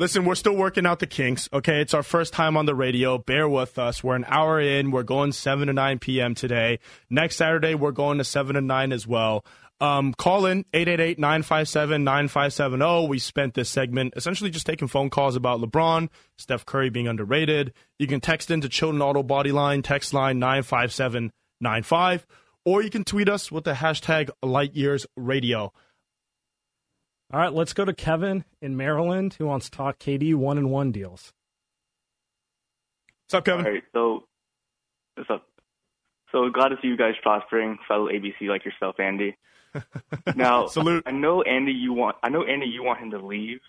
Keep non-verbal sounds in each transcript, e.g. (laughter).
Listen, we're still working out the kinks. Okay, it's our first time on the radio. Bear with us. We're an hour in. We're going 7 to 9 p.m. today. Next Saturday, we're going to 7 to 9 as well. Um, call in 888-957-9570. We spent this segment essentially just taking phone calls about LeBron, Steph Curry being underrated. You can text into Chilton Auto Body Line, text line 95795, or you can tweet us with the hashtag LightYearsRadio. All right, let's go to Kevin in Maryland who wants to talk KD one and one deals. What's up, Kevin? All right, so what's up? So glad to see you guys prospering, fellow ABC like yourself, Andy. (laughs) Now, Salute. I know Andy, you want I know Andy, you want him to leave,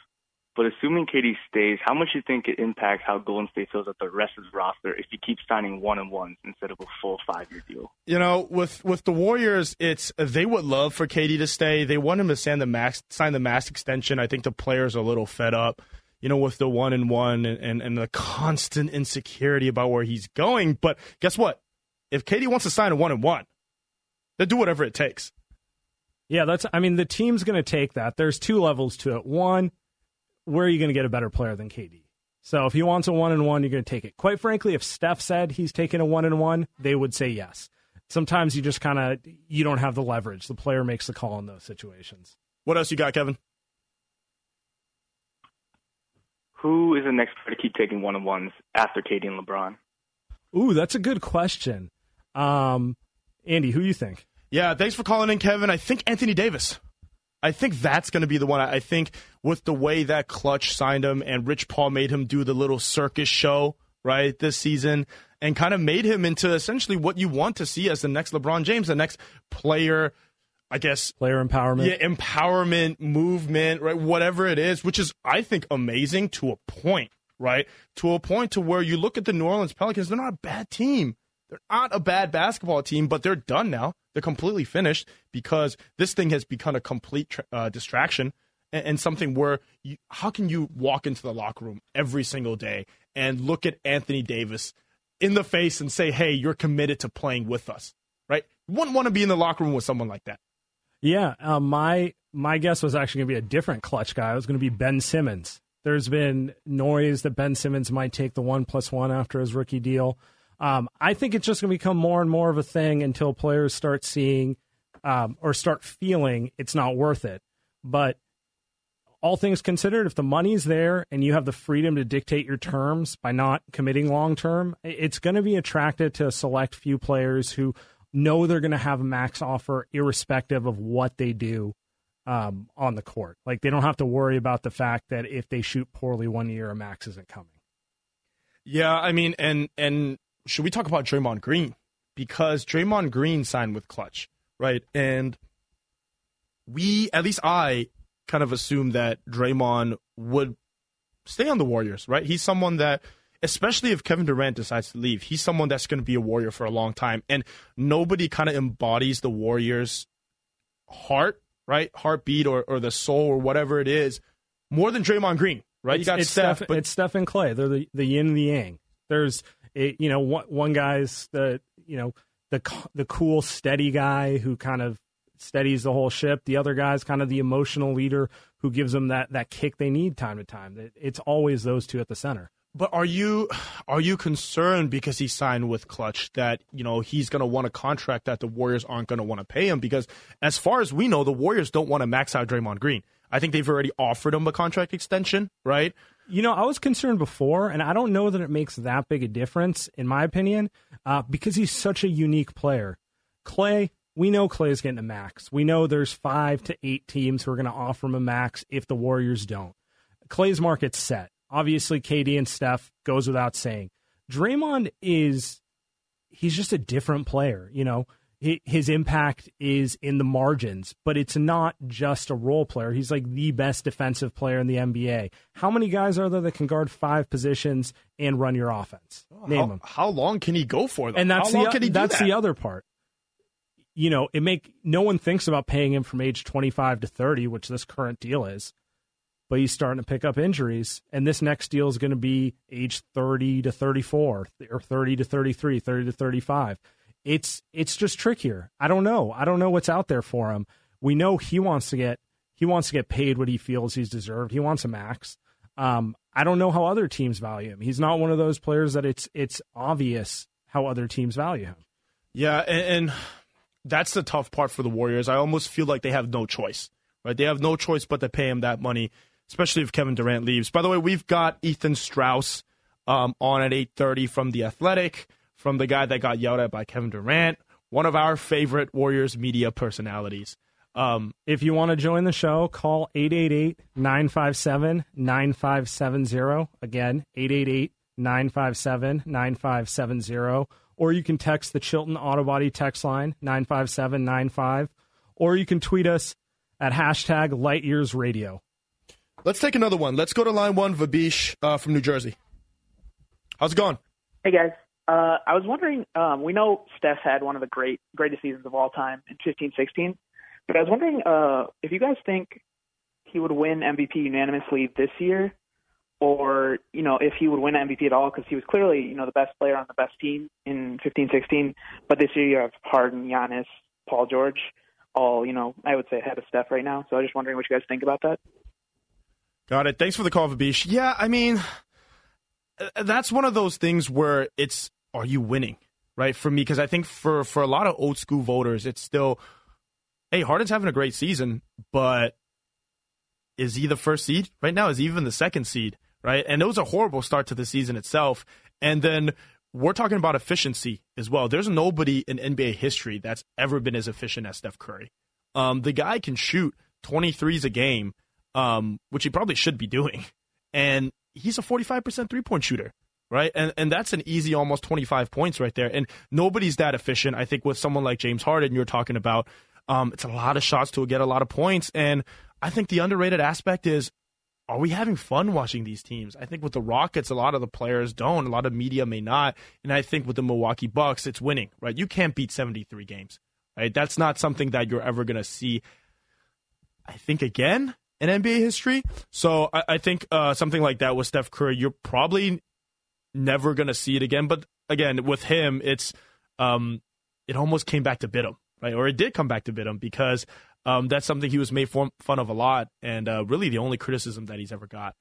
but assuming KD stays, how much do you think it impacts how Golden State feels at the rest of the roster if he keeps signing one and ones instead of a full five year deal? You know, with with the Warriors, it's they would love for KD to stay. They want him to sign the max sign the max extension. I think the players are a little fed up, you know, with the one and one and, and, and the constant insecurity about where he's going. But guess what? If KD wants to sign a one and one, they'll do whatever it takes. Yeah, that's. I mean, the team's going to take that. There's two levels to it. One, where are you going to get a better player than KD? So if he wants a one and one, you're going to take it. Quite frankly, if Steph said he's taking a one and one, they would say yes. Sometimes you just kind of you don't have the leverage. The player makes the call in those situations. What else you got, Kevin? Who is the next player to keep taking one and ones after KD and LeBron? Ooh, that's a good question. Um, Andy, who you think? Yeah, thanks for calling in, Kevin. I think Anthony Davis. I think that's going to be the one. I think with the way that Clutch signed him and Rich Paul made him do the little circus show, right, this season, and kind of made him into essentially what you want to see as the next LeBron James, the next player, I guess. Player empowerment. Yeah, empowerment, movement, right, whatever it is, which is, I think, amazing to a point, right? To a point to where you look at the New Orleans Pelicans, they're not a bad team. They're not a bad basketball team, but they're done now. They're completely finished because this thing has become a complete uh, distraction and, and, something where you, how can you walk into the locker room every single day and look at Anthony Davis in the face and say, "Hey, you're committed to playing with us," right? You wouldn't want to be in the locker room with someone like that. Yeah, uh, my my guess was actually going to be a different clutch guy. It was going to be Ben Simmons. There's been noise that Ben Simmons might take the one plus one after his rookie deal. Um, I think it's just going to become more and more of a thing until players start seeing um, or start feeling it's not worth it. But all things considered, if the money's there and you have the freedom to dictate your terms by not committing long term, it's going to be attracted to a select few players who know they're going to have a max offer irrespective of what they do um, on the court. Like they don't have to worry about the fact that if they shoot poorly one year, a max isn't coming. Yeah, I mean, and and should we talk about Draymond Green? Because Draymond Green signed with Clutch, right? And we, at least I, kind of assumed that Draymond would stay on the Warriors, right? He's someone that, especially if Kevin Durant decides to leave, he's someone that's going to be a Warrior for a long time. And nobody kind of embodies the Warriors' heart, right? Heartbeat or, or the soul or whatever it is more than Draymond Green, right? It's, you got Steph, Steph, but it's Steph and Klay. They're the, the yin and the yang. There's you know, one, one guy's the, you know, the the cool, steady guy who kind of steadies the whole ship. The other guy's kind of the emotional leader who gives them that that kick they need time to time. It's always those two at the center. But are you are you concerned because he signed with Clutch that you know he's going to want a contract that the Warriors aren't going to want to pay him? Because as far as we know, the Warriors don't want to max out Draymond Green. I think they've already offered him a contract extension, right? You know, I was concerned before, and I don't know that it makes that big a difference, in my opinion, uh, because he's such a unique player. Klay, we know Klay's getting a max. We know there's five to eight teams who are going to offer him a max if the Warriors don't. Klay's market's set. Obviously, KD and Steph goes without saying. Draymond is, he's just a different player. You know, his impact is in the margins, but it's not just a role player. He's like the best defensive player in the NBA. How many guys are there that can guard five positions and run your offense? Oh, Name how, them. How long can he go for? Though? And that's how long the can he that's do that? the other part. You know, it make no one thinks about paying him from age 25 to 30, which this current deal is. But he's starting to pick up injuries, and this next deal is going to be age 30 to 34 or 30 to 33, 30 to 35 it's it's just trickier. I don't know. I don't know what's out there for him. We know he wants to get he wants to get paid what he feels he's deserved. He wants a max. Um, I don't know how other teams value him. He's not one of those players that it's it's obvious how other teams value him. Yeah, and, and that's the tough part for the Warriors. I almost feel like they have no choice. Right? They have no choice but to pay him that money, especially if Kevin Durant leaves. By the way, we've got Ethan Strauss um, on at 8:30 from the Athletic from the guy that got yelled at by Kevin Durant, one of our favorite Warriors media personalities. Um, if you want to join the show, call 888 957 9570. Again, 888 957 9570. Or you can text the Chilton Auto Body text line 95795. Or you can tweet us at hashtag Light Years Radio. Let's take another one. Let's go to line one, Vabish uh, from New Jersey. How's it going? Hey, guys. Uh, I was wondering, um, we know Steph had one of the great greatest seasons of all time in 15 16, but I was wondering uh, if you guys think he would win MVP unanimously this year, or you know if he would win MVP at all because he was clearly you know the best player on the best team in 15 16, but this year you have Harden, Giannis, Paul George, all you know I would say ahead of Steph right now. So I was just wondering what you guys think about that. Got it. Thanks for the call, Vabish. Yeah, I mean, uh, that's one of those things where it's are you winning? Right for me, because I think for for a lot of old school voters, it's still, hey, Harden's having a great season, but is he the first seed right now? Is he even the second seed? Right, and it was a horrible start to the season itself, and then we're talking about efficiency as well. There's nobody in NBA history that's ever been as efficient as Steph Curry. Um, the guy can shoot 23s a game, um, which he probably should be doing, and he's a 45% three point shooter right? And and that's an easy almost 25 points right there. And nobody's that efficient. I think with someone like James Harden, you're talking about, um, it's a lot of shots to get a lot of points. And I think the underrated aspect is, are we having fun watching these teams? I think with the Rockets, a lot of the players don't. A lot of media may not. And I think with the Milwaukee Bucks, it's winning, right? You can't beat 73 games, right? That's not something that you're ever going to see. I think again in NBA history. So I, I think uh, something like that with Steph Curry, you're probably never going to see it again. But again, with him, it's um, it almost came back to bit him, right? Or it did come back to bit him because um, that's something he was made fun of a lot, and uh, really the only criticism that he's ever got.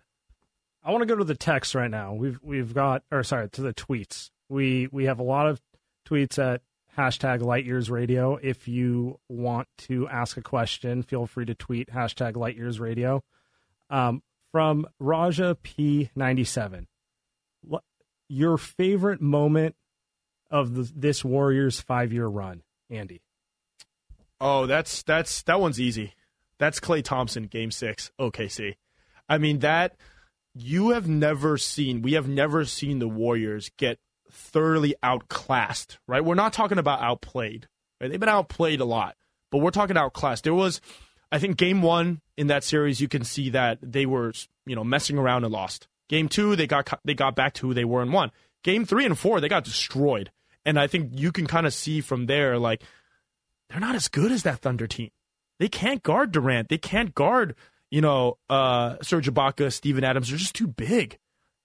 I want to go to the text right now. We've we've got, or sorry, to the tweets. We we have a lot of tweets at hashtag Light Years Radio. If you want to ask a question, feel free to tweet hashtag Light Years Radio. Um, from Raja P ninety seven your favorite moment of the, this Warriors five year run, Andy? Oh, that's that's that one's easy. That's Klay Thompson, Game Six, OKC. I mean that you have never seen. We have never seen the Warriors get thoroughly outclassed. Right? We're not talking about outplayed. Right? They've been outplayed a lot, but we're talking outclassed. There was, I think, Game One in that series. You can see that they were, you know, messing around and lost. Game two, they got they got back to who they were in one. Game three and four, they got destroyed. And I think you can kind of see from there, like they're not as good as that Thunder team. They can't guard Durant. They can't guard, you know, uh, Serge Ibaka, Steven Adams. They're just too big.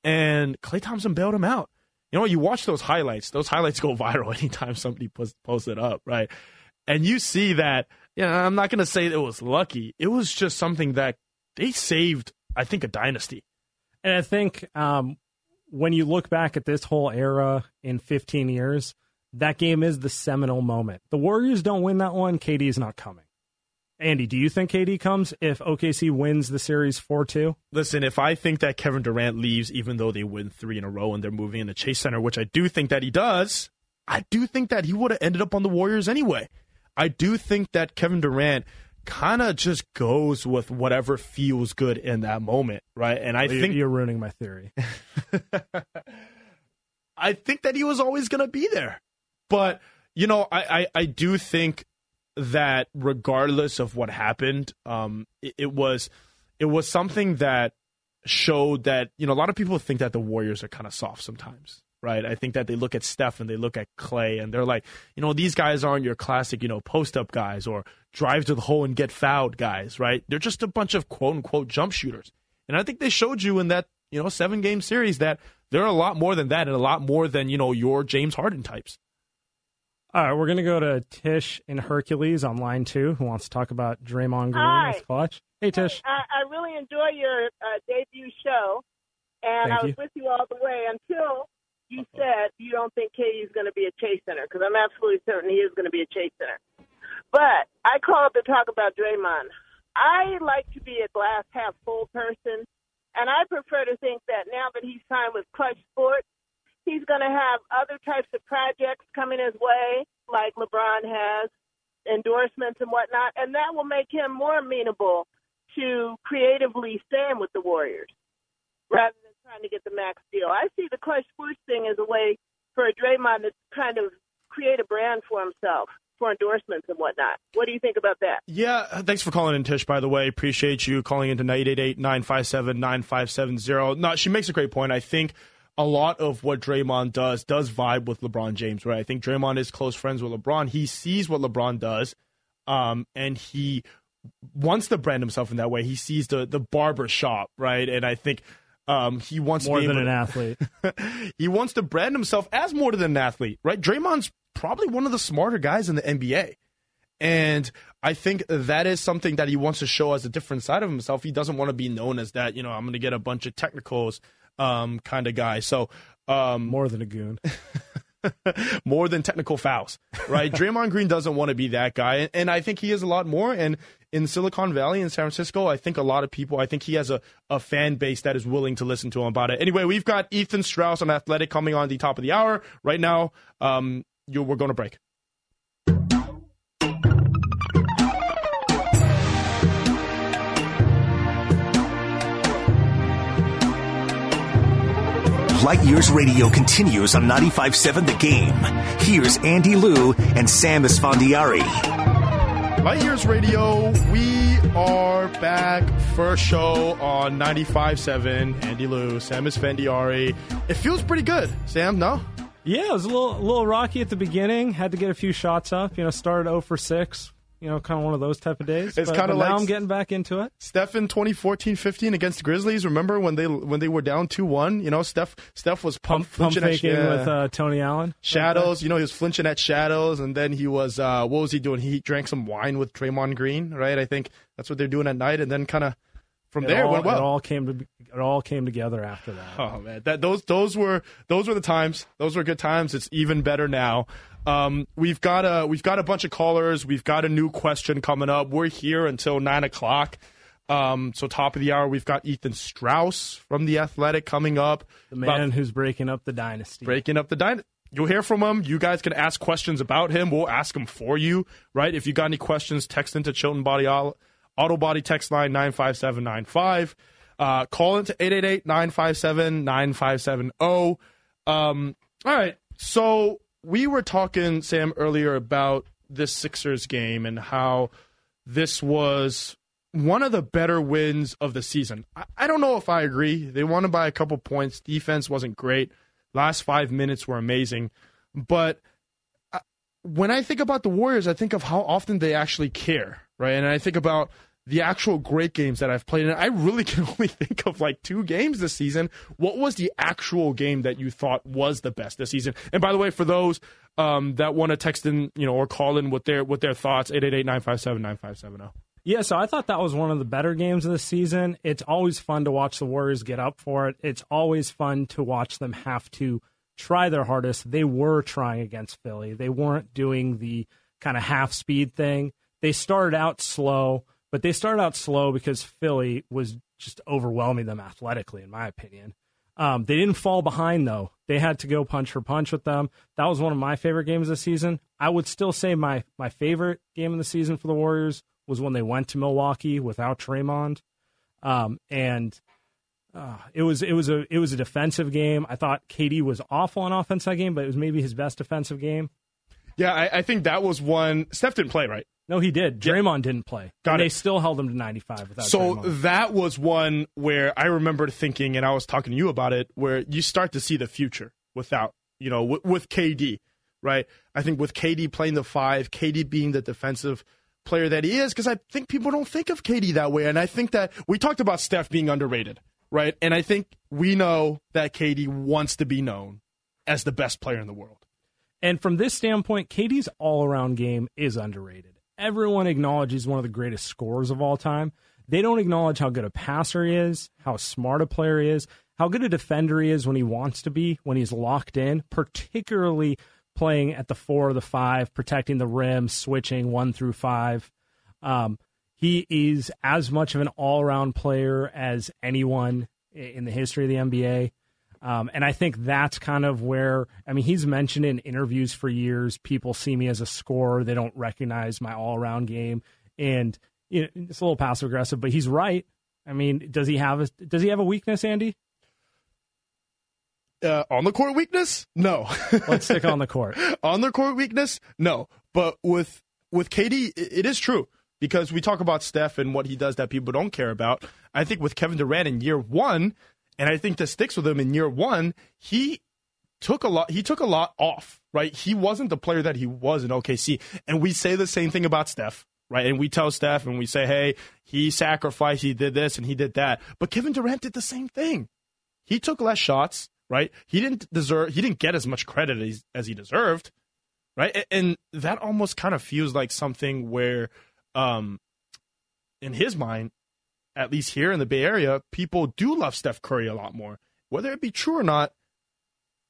And Klay Thompson bailed him out. You know, you watch those highlights. Those highlights go (laughs) viral anytime somebody posts, posts it up, right? And you see that. You know, I'm not going to say it was lucky. It was just something that they saved. I think a dynasty. And I think um, when you look back at this whole era in 15 years, that game is the seminal moment. The Warriors don't win that one, KD is not coming. Andy, do you think KD comes if OKC wins the series 4 2? Listen, if I think that Kevin Durant leaves, even though they win three in a row and they're moving in the Chase Center, which I do think that he does, I do think that he would have ended up on the Warriors anyway. I do think that Kevin Durant kind of just goes with whatever feels good in that moment, right? And I well, think you're ruining my theory. (laughs) I think that he was always going to be there. But You know, I, I, I do think that regardless of what happened, um, it, it was it was something that showed that you know a lot of people think that the Warriors are kind of soft sometimes, right? I think that they look at Steph and they look at Klay and they're like, you know, these guys aren't your classic, you know, post up guys or drive to the hole and get fouled guys, right? They're just a bunch of quote unquote jump shooters. And I think they showed you in that, you know, seven game series that they're a lot more than that and a lot more than, you know, your James Harden types. All right, we're going to go to Tish and Hercules on line two, who wants to talk about Draymond Green Hi. as clutch. Hey, Tish. I, I really enjoy your uh, debut show, and Thank I was you. with you all the way until you uh-huh. said you don't think KD's going to be a chase center, because I'm absolutely certain he is going to be a chase center. But I called to talk about Draymond. I like to be a glass half full person, and I prefer to think that now that he's signed with Clutch Sports, he's going to have other types of projects coming his way, like LeBron has, endorsements and whatnot, and that will make him more amenable to creatively staying with the Warriors rather trying to get the max deal. I see the Clutch Sports thing as a way for a Draymond to kind of create a brand for himself for endorsements and whatnot. What do you think about that? Yeah, thanks for calling in, Tish, by the way. Appreciate you calling into 988 957 9570. No, she makes a great point. I think a lot of what Draymond does does vibe with LeBron James, right? I think Draymond is close friends with LeBron. He sees what LeBron does, um, and he wants to brand himself in that way. He sees the the barber shop, right? And I think um, he wants More to be than an athlete. (laughs) he wants to brand himself as more than an athlete, right? Draymond's probably one of the smarter guys in the NBA. And I think that is something that he wants to show as a different side of himself. He doesn't want to be known as that, you know, I'm going to get a bunch of technicals um, kind of guy. So, um, More than a goon. (laughs) more than technical fouls, right? (laughs) Draymond Green doesn't want to be that guy, and I think he is a lot more. And in Silicon Valley in San Francisco, I think a lot of people, I think he has a, a fan base that is willing to listen to him about it. Anyway, we've got Ethan Strauss on Athletic coming on the top of the hour right now. Um, you, we're going to break. Light Years Radio continues on 95.7 The Game. Here's Andy Liu and Sam Esfandiari. Light Years Radio, we are back. First show on 95.7. Andy Liu, Sam Esfandiari. It feels pretty good, Sam, no? Yeah, it was a little, a little rocky at the beginning. Had to get a few shots up. You know, started 0 for 6. You know, kind of one of those type of days. It's kinda like- now I'm getting back into it. Steph in 2014-15 against the Grizzlies. Remember when they when they were down 2-1? You know, Steph Steph was pump, Pump flinching at faking yeah. with uh, Tony Allen. shadows. You know, he was flinching at shadows, and then he was uh, what was he doing? He drank some wine with Draymond Green, right? I think that's what they're doing at night, and then kind of from It there all, went well. It all came to it all came together after that. Oh man, that those those were those were the times. Those were good times. It's even better now. Um, we've got a we've got a bunch of callers. We've got a new question coming up. We're here until nine o'clock. Um, so top of the hour, we've got Ethan Strauss from the Athletic coming up. The man who's breaking up the dynasty. breaking up the dynasty. You'll hear from him. You guys can ask questions about him. We'll ask him for you, right? If you got any questions, text into Chilton Body Auto Body text line 95795. Uh, call into 888-957-9570. Um, all right. So we were talking, Sam, earlier about this Sixers game and how this was one of the better wins of the season. I, I don't know if I agree. They won by a couple points. Defense wasn't great. Last five minutes were amazing. But I- when I think about the Warriors, I think of how often they actually care, right? And I think about the actual great games that I've played. And I really (laughs) can only think of like two games this season. What was the actual game that you thought was the best this season? And by the way, for those um, that want to text in, you know, or call in with their with their thoughts, 888-957-9570. Yeah, so I thought that was one of the better games of the season. It's always fun to watch the Warriors get up for it. It's always fun to watch them have to try their hardest. They were trying against Philly. They weren't doing the kind of half speed thing. They started out slow, but they started out slow because Philly was just overwhelming them athletically, in my opinion. Um, they didn't fall behind though. They had to go punch for punch with them. That was one of my favorite games of the season. I would still say my my favorite game of the season for the Warriors was when they went to Milwaukee without Draymond, um, and uh, it was it was a it was a defensive game. I thought KD was awful on offense that game, but it was maybe his best defensive game. Yeah, I, I think that was one. Steph didn't play, right? No, he did. Draymond didn't play. Got and it. They still held him to 95 without So Draymond. that was one where I remember thinking, and I was talking to you about it, where you start to see the future without, you know, with, with KD, right? I think with KD playing the five, KD being the defensive player that he is, because I think people don't think of KD that way. And I think that we talked about Steph being underrated, right? And I think we know that KD wants to be known as the best player in the world. And from this standpoint, KD's all around game is underrated. Everyone acknowledges one of the greatest scorers of all time. They don't acknowledge how good a passer he is, how smart a player he is, how good a defender he is when he wants to be, when he's locked in, particularly playing at the four or the five, protecting the rim, switching one through five. Um, he is as much of an all around player as anyone in the history of the NBA. Um, and I think that's kind of where, I mean, he's mentioned in interviews for years, people see me as a scorer. They don't recognize my all around game. And you know, it's a little passive aggressive, but he's right. I mean, does he have a, does he have a weakness, Andy? Uh, on the court weakness? No. (laughs) Let's stick on the court. on the court weakness? No. But with with KD, it is true because we talk about Steph and what he does that people don't care about. I think with Kevin Durant in year one, and I think that sticks with him in year one, he took a lot. He took a lot off. Right? He wasn't the player that he was in OKC, and we say the same thing about Steph. Right, and we tell Steph and we say, "Hey, he sacrificed, he did this and he did that." But Kevin Durant did the same thing. He took less shots, right? He didn't deserve, he didn't get as much credit as, as he deserved, right? A- And that almost kind of feels like something where, um, in his mind, at least here in the Bay Area, people do love Steph Curry a lot more. Whether it be true or not,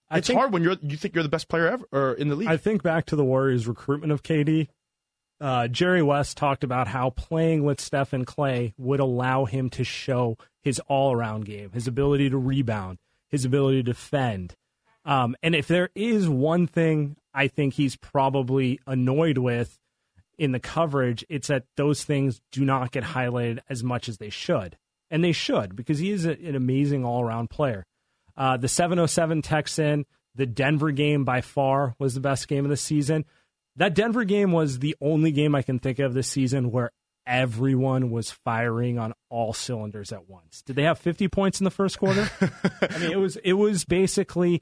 I it's think- hard when you're you think you're the best player ever or in the league. I think back to the Warriors' recruitment of KD. Uh, Jerry West talked about how playing with Steph and Klay would allow him to show his all-around game, his ability to rebound, his ability to defend. Um, and if there is one thing I think he's probably annoyed with in the coverage, it's that those things do not get highlighted as much as they should. And they should because he is a, an amazing all around player. Uh, the 707 Texan, the Denver game by far was the best game of the season. That Denver game was the only game I can think of this season where everyone was firing on all cylinders at once. Did they have 50 points in the first quarter? (laughs) I mean, it was it was basically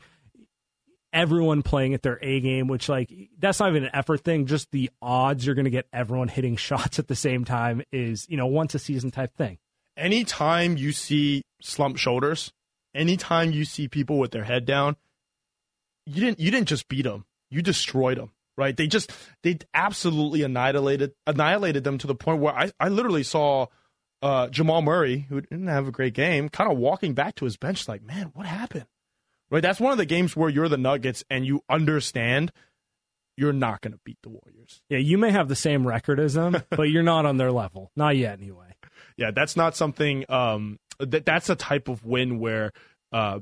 everyone playing at their A game, which like that's not even an effort thing. Just the odds you're going to get everyone hitting (laughs) shots at the same time is you know once a season type thing. anytime you see slump shoulders, anytime you see people with their head down, you didn't you didn't just beat them, you destroyed them. Right? They just they absolutely annihilated annihilated them to the point where I, I literally saw uh, Jamal Murray, who didn't have a great game, kind of walking back to his bench like, man, what happened? Right? That's one of the games where you're the Nuggets and you understand you're not going to beat the Warriors. Yeah, you may have the same record as (laughs) them, but you're not on their level, not yet anyway. Yeah, that's not something. Um, that that's a type of win where uh,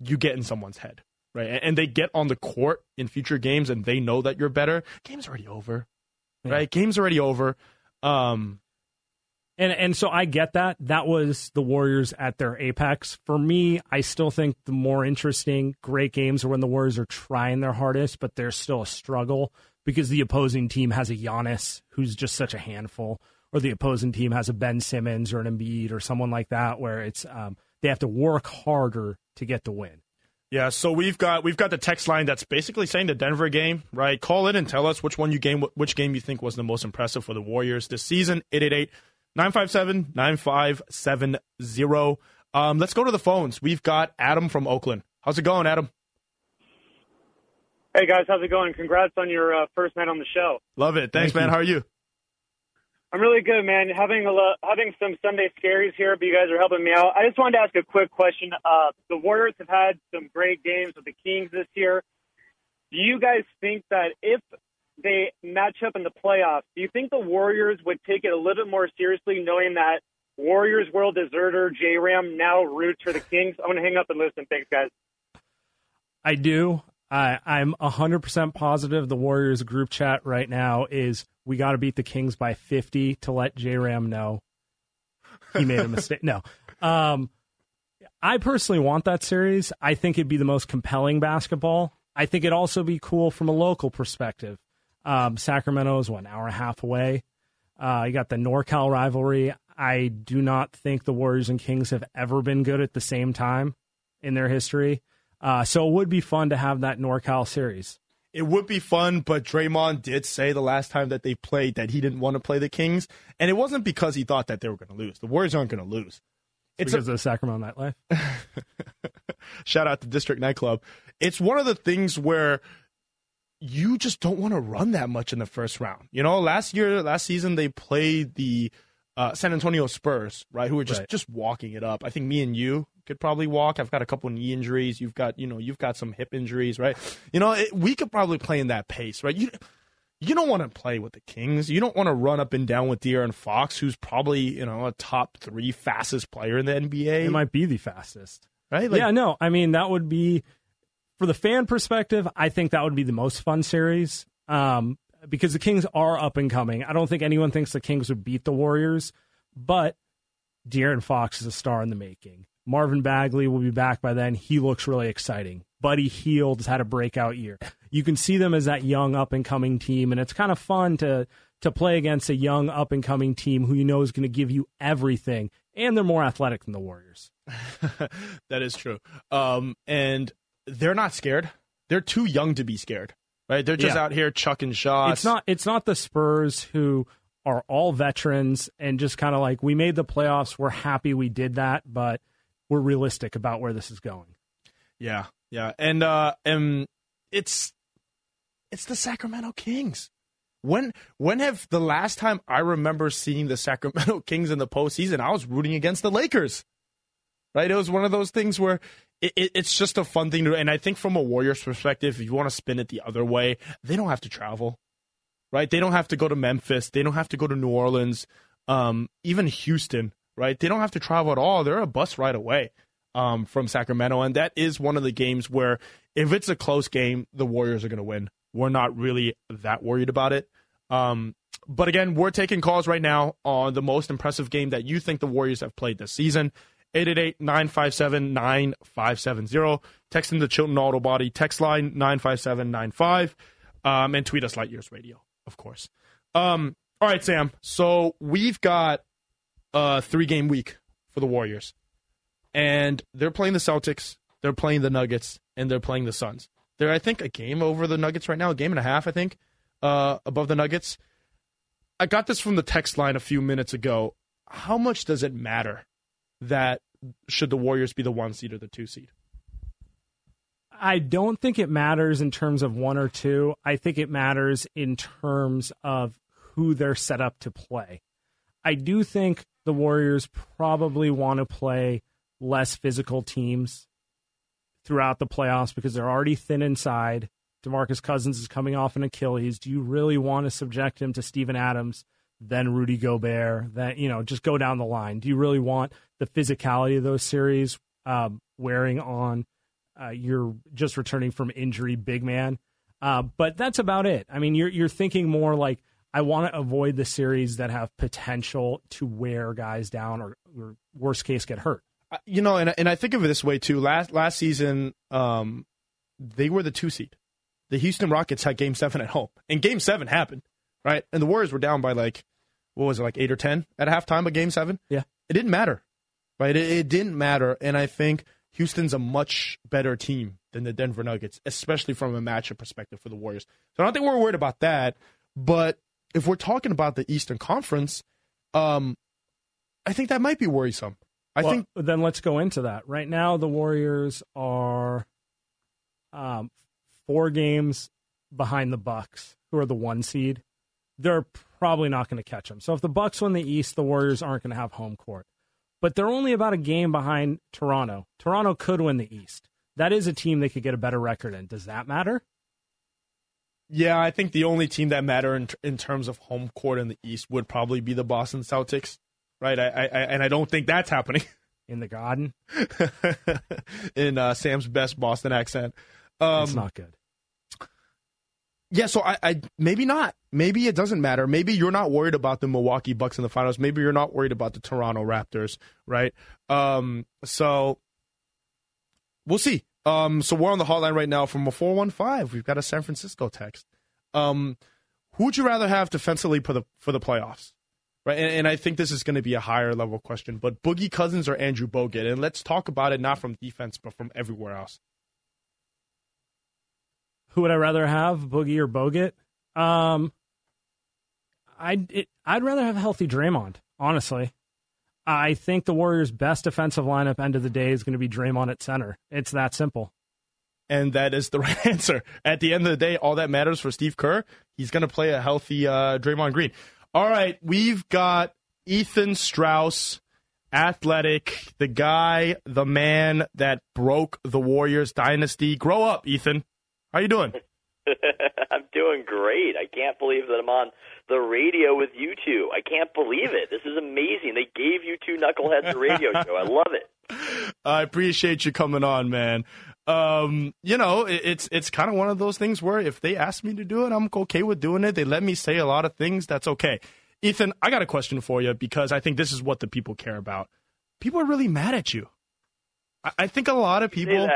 you get in someone's head, right? And, and they get on the court in future games, and they know that you're better. Game's already over, right? Game's already over. Um, And and so I get that. That was the Warriors at their apex. For me, I still think the more interesting, great games are when the Warriors are trying their hardest, but there's still a struggle because the opposing team has a Giannis who's just such a handful, or the opposing team has a Ben Simmons or an Embiid or someone like that, where it's um, they have to work harder to get the win. yeah, so we've got we've got the text line that's basically saying the Denver game, right? Call in and tell us which one you game which game you think was the most impressive for the Warriors this season. 888-957-9570. Um, let's go to the phones. We've got Adam from Oakland. How's it going, Adam? Hey guys, how's it going? Congrats on your uh, first night on the show. Love it. Thanks, Thank man. you. How are you? I'm really good, man. Having a lo- having some Sunday scaries here, but you guys are helping me out. I just wanted to ask a quick question. Uh, the Warriors have had some great games with the Kings this year. Do you guys think that if they match up in the playoffs, do you think the Warriors would take it a little bit more seriously, knowing that Warriors world deserter J Ram now roots for the Kings? I'm gonna hang up and listen. Thanks, guys. I do. I, I'm 100% positive the Warriors group chat right now is we got to beat the Kings by 50 to let J Ram know he made a mistake. (laughs) No. Um, I personally want that series. I think it'd be the most compelling basketball. I think it'd also be cool from a local perspective. Um, Sacramento is what an hour and a half away. Uh, you got the NorCal rivalry. I do not think the Warriors and Kings have ever been good at the same time in their history. Uh, so it would be fun to have that NorCal series. It would be fun, but Draymond did say the last time that they played that he didn't want to play the Kings, and it wasn't because he thought that they were going to lose. The Warriors aren't going to lose. It's because a, of Sacramento Nightlife. (laughs) shout out to District Nightclub. It's one of the things where you just don't want to run that much in the first round. You know, last year, last season, they played the uh, San Antonio Spurs, right? Who were just Right. just walking it up. I think me and you could probably walk. I've got a couple knee injuries. You've got you know you've got some hip injuries, right? You know it, we could probably play in that pace, right? You you don't want to play with the Kings. You don't want to run up and down with De'Aaron Fox, who's probably you know a top three fastest player in the NBA. It might be the fastest. right? yeah, no, I mean that would be for the fan perspective. I think that would be the most fun series um, because the Kings are up and coming. I don't think anyone thinks the Kings would beat the Warriors, but De'Aaron Fox is a star in the making. Marvin Bagley will be back by then. He looks really exciting. Buddy Hield has had a breakout year. You can see them as that young up and coming team, and it's kind of fun to to play against a young up and coming team who you know is going to give you everything, and they're more athletic than the Warriors. (laughs) that is true. Um, and they're not scared. They're too young to be scared, right? They're just Yeah. out here chucking shots. It's not it's not the Spurs who are all veterans and just kind of like we made the playoffs, we're happy we did that, but we're realistic about where this is going. Yeah, yeah, and uh, and it's it's the Sacramento Kings. When when have the last time I remember seeing the Sacramento (laughs) Kings in the postseason? I was rooting against the Lakers. Right, it was one of those things where it, it, it's just a fun thing to. And I think from a Warriors perspective, if you want to spin it the other way, they don't have to travel. Right, they don't have to go to Memphis. They don't have to go to New Orleans. Um, even Houston. Right, they don't have to travel at all. They're a bus ride away um, from Sacramento, and that is one of the games where if it's a close game, the Warriors are going to win. We're not really that worried about it. Um, but again, we're taking calls right now on the most impressive game that you think the Warriors have played this season. 888-957-9570. Text into Chilton Auto Body. Text line 95795. Um, and tweet us Light Years Radio, of course. Um, all right, Sam. So we've got a three game week for the Warriors. And they're playing the Celtics, they're playing the Nuggets, and they're playing the Suns. They're, I think, a game over the Nuggets right now, a game and a half, I think, uh, above the Nuggets. I got this from the text line a few minutes ago. How much does it matter that should the Warriors be the one seed or the two seed? I don't think it matters in terms of one or two. I think it matters in terms of who they're set up to play. I do think the Warriors probably want to play less physical teams throughout the playoffs because they're already thin inside. DeMarcus Cousins is coming off an Achilles. Do you really want to subject him to Steven Adams, then Rudy Gobert, then you know, just go down the line? Do you really want the physicality of those series um, wearing on uh, you're just returning from injury, big man. Uh, but that's about it. I mean, you're you're thinking more like I want to avoid the series that have potential to wear guys down or, or worst case get hurt. Uh, You know, and and I think of it this way too. Last last season, um, they were the two seed. The Houston Rockets had Game Seven at home, and Game Seven happened, right? And the Warriors were down by like, what was it, like eight or ten at halftime of Game Seven? Yeah. it didn't matter, right? It, it didn't matter, and I think Houston's a much better team than the Denver Nuggets, especially from a matchup perspective for the Warriors. So I don't think we're worried about that. But if we're talking about the Eastern Conference, um, I think that might be worrisome. I Well, think then let's go into that. Right now, the Warriors are um, four games behind the Bucks, who are the one seed. They're probably not going to catch them. So if the Bucks win the East, the Warriors aren't going to have home court. But they're only about a game behind Toronto. Toronto could win the East. That is a team they could get a better record in. Does that matter? Yeah, I think the only team that matter in, in terms of home court in the East would probably be the Boston Celtics, right? I, I, I and I don't think that's happening (laughs) In the Garden, (laughs) in uh, Sam's best Boston accent. Um, it's not good. Yeah, so I, I maybe not. Maybe it doesn't matter. Maybe you're not worried about the Milwaukee Bucks in the finals. Maybe you're not worried about the Toronto Raptors, right? Um, so we'll see. Um, so we're on the hotline right now from a four one five. We've got a San Francisco text. Um, who would you rather have defensively for the for the playoffs? Right, and, and I think this is going to be a higher level question. But Boogie Cousins or Andrew Bogut, and let's talk about it not from defense but from everywhere else. Who would I rather have, Boogie or Bogut? Um, I'd I'd rather have a healthy Draymond. Honestly, I think the Warriors' best defensive lineup end of the day is going to be Draymond at center. It's that simple. And that is the (laughs) right answer. At the end of the day, all that matters for Steve Kerr, he's going to play a healthy uh, Draymond Green. All right, we've got Ethan Strauss, athletic, the guy, the man that broke the Warriors dynasty. Grow up, Ethan. How you doing? (laughs) I'm doing great. I can't believe that I'm on the radio with you two. I can't believe it. This is amazing. They gave you two knuckleheads a radio (laughs) show. I love it. I appreciate you coming on, man. Um, you know, it, it's it's kind of one of those things where if they ask me to do it, I'm okay with doing it. They let me say a lot of things. That's okay. Ethan, I got a question for you because I think this is what the people care about. People are really mad at you. I, I think a lot of people.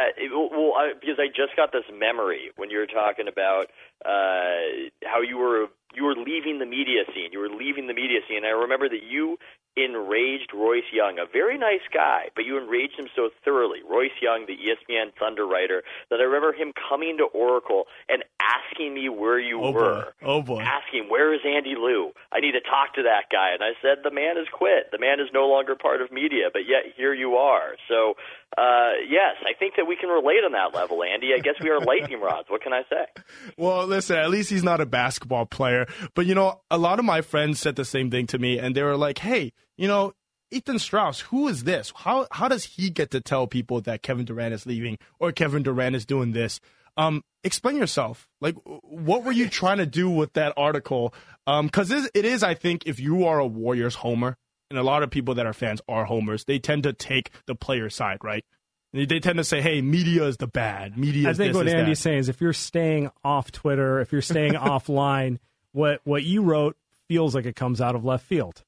I, because I just got this memory when you were talking about uh, how you were you were leaving the media scene. You were leaving the media scene. I remember that you enraged Royce Young, a very nice guy, but you enraged him so thoroughly. Royce Young, the ESPN Thunder writer, that I remember him coming to Oracle and asking me where you oh were. Boy. Oh boy. Asking, where is Andy Liu? I need to talk to that guy. And I said, the man has quit. The man is no longer part of media, but yet here you are. So, uh, yes, I think that we can relate on that level, Andy. I guess we are lightning rods. What can I say? Well, listen, at least he's not a basketball player. But, you know, a lot of my friends said the same thing to me, and they were like, hey, you know, Ethan Strauss, who is this? How how does he get to tell people that Kevin Durant is leaving or Kevin Durant is doing this? Um, explain yourself. Like, what were you (laughs) trying to do with that article? Because um, it is, I think, if you are a Warriors homer, and a lot of people that are fans are homers, they tend to take the player side, right? They tend to say, "Hey, media is the bad. Media." I think this, what Andy's that. saying is, if you're staying off Twitter, if you're staying (laughs) offline, what what you wrote feels like it comes out of left field.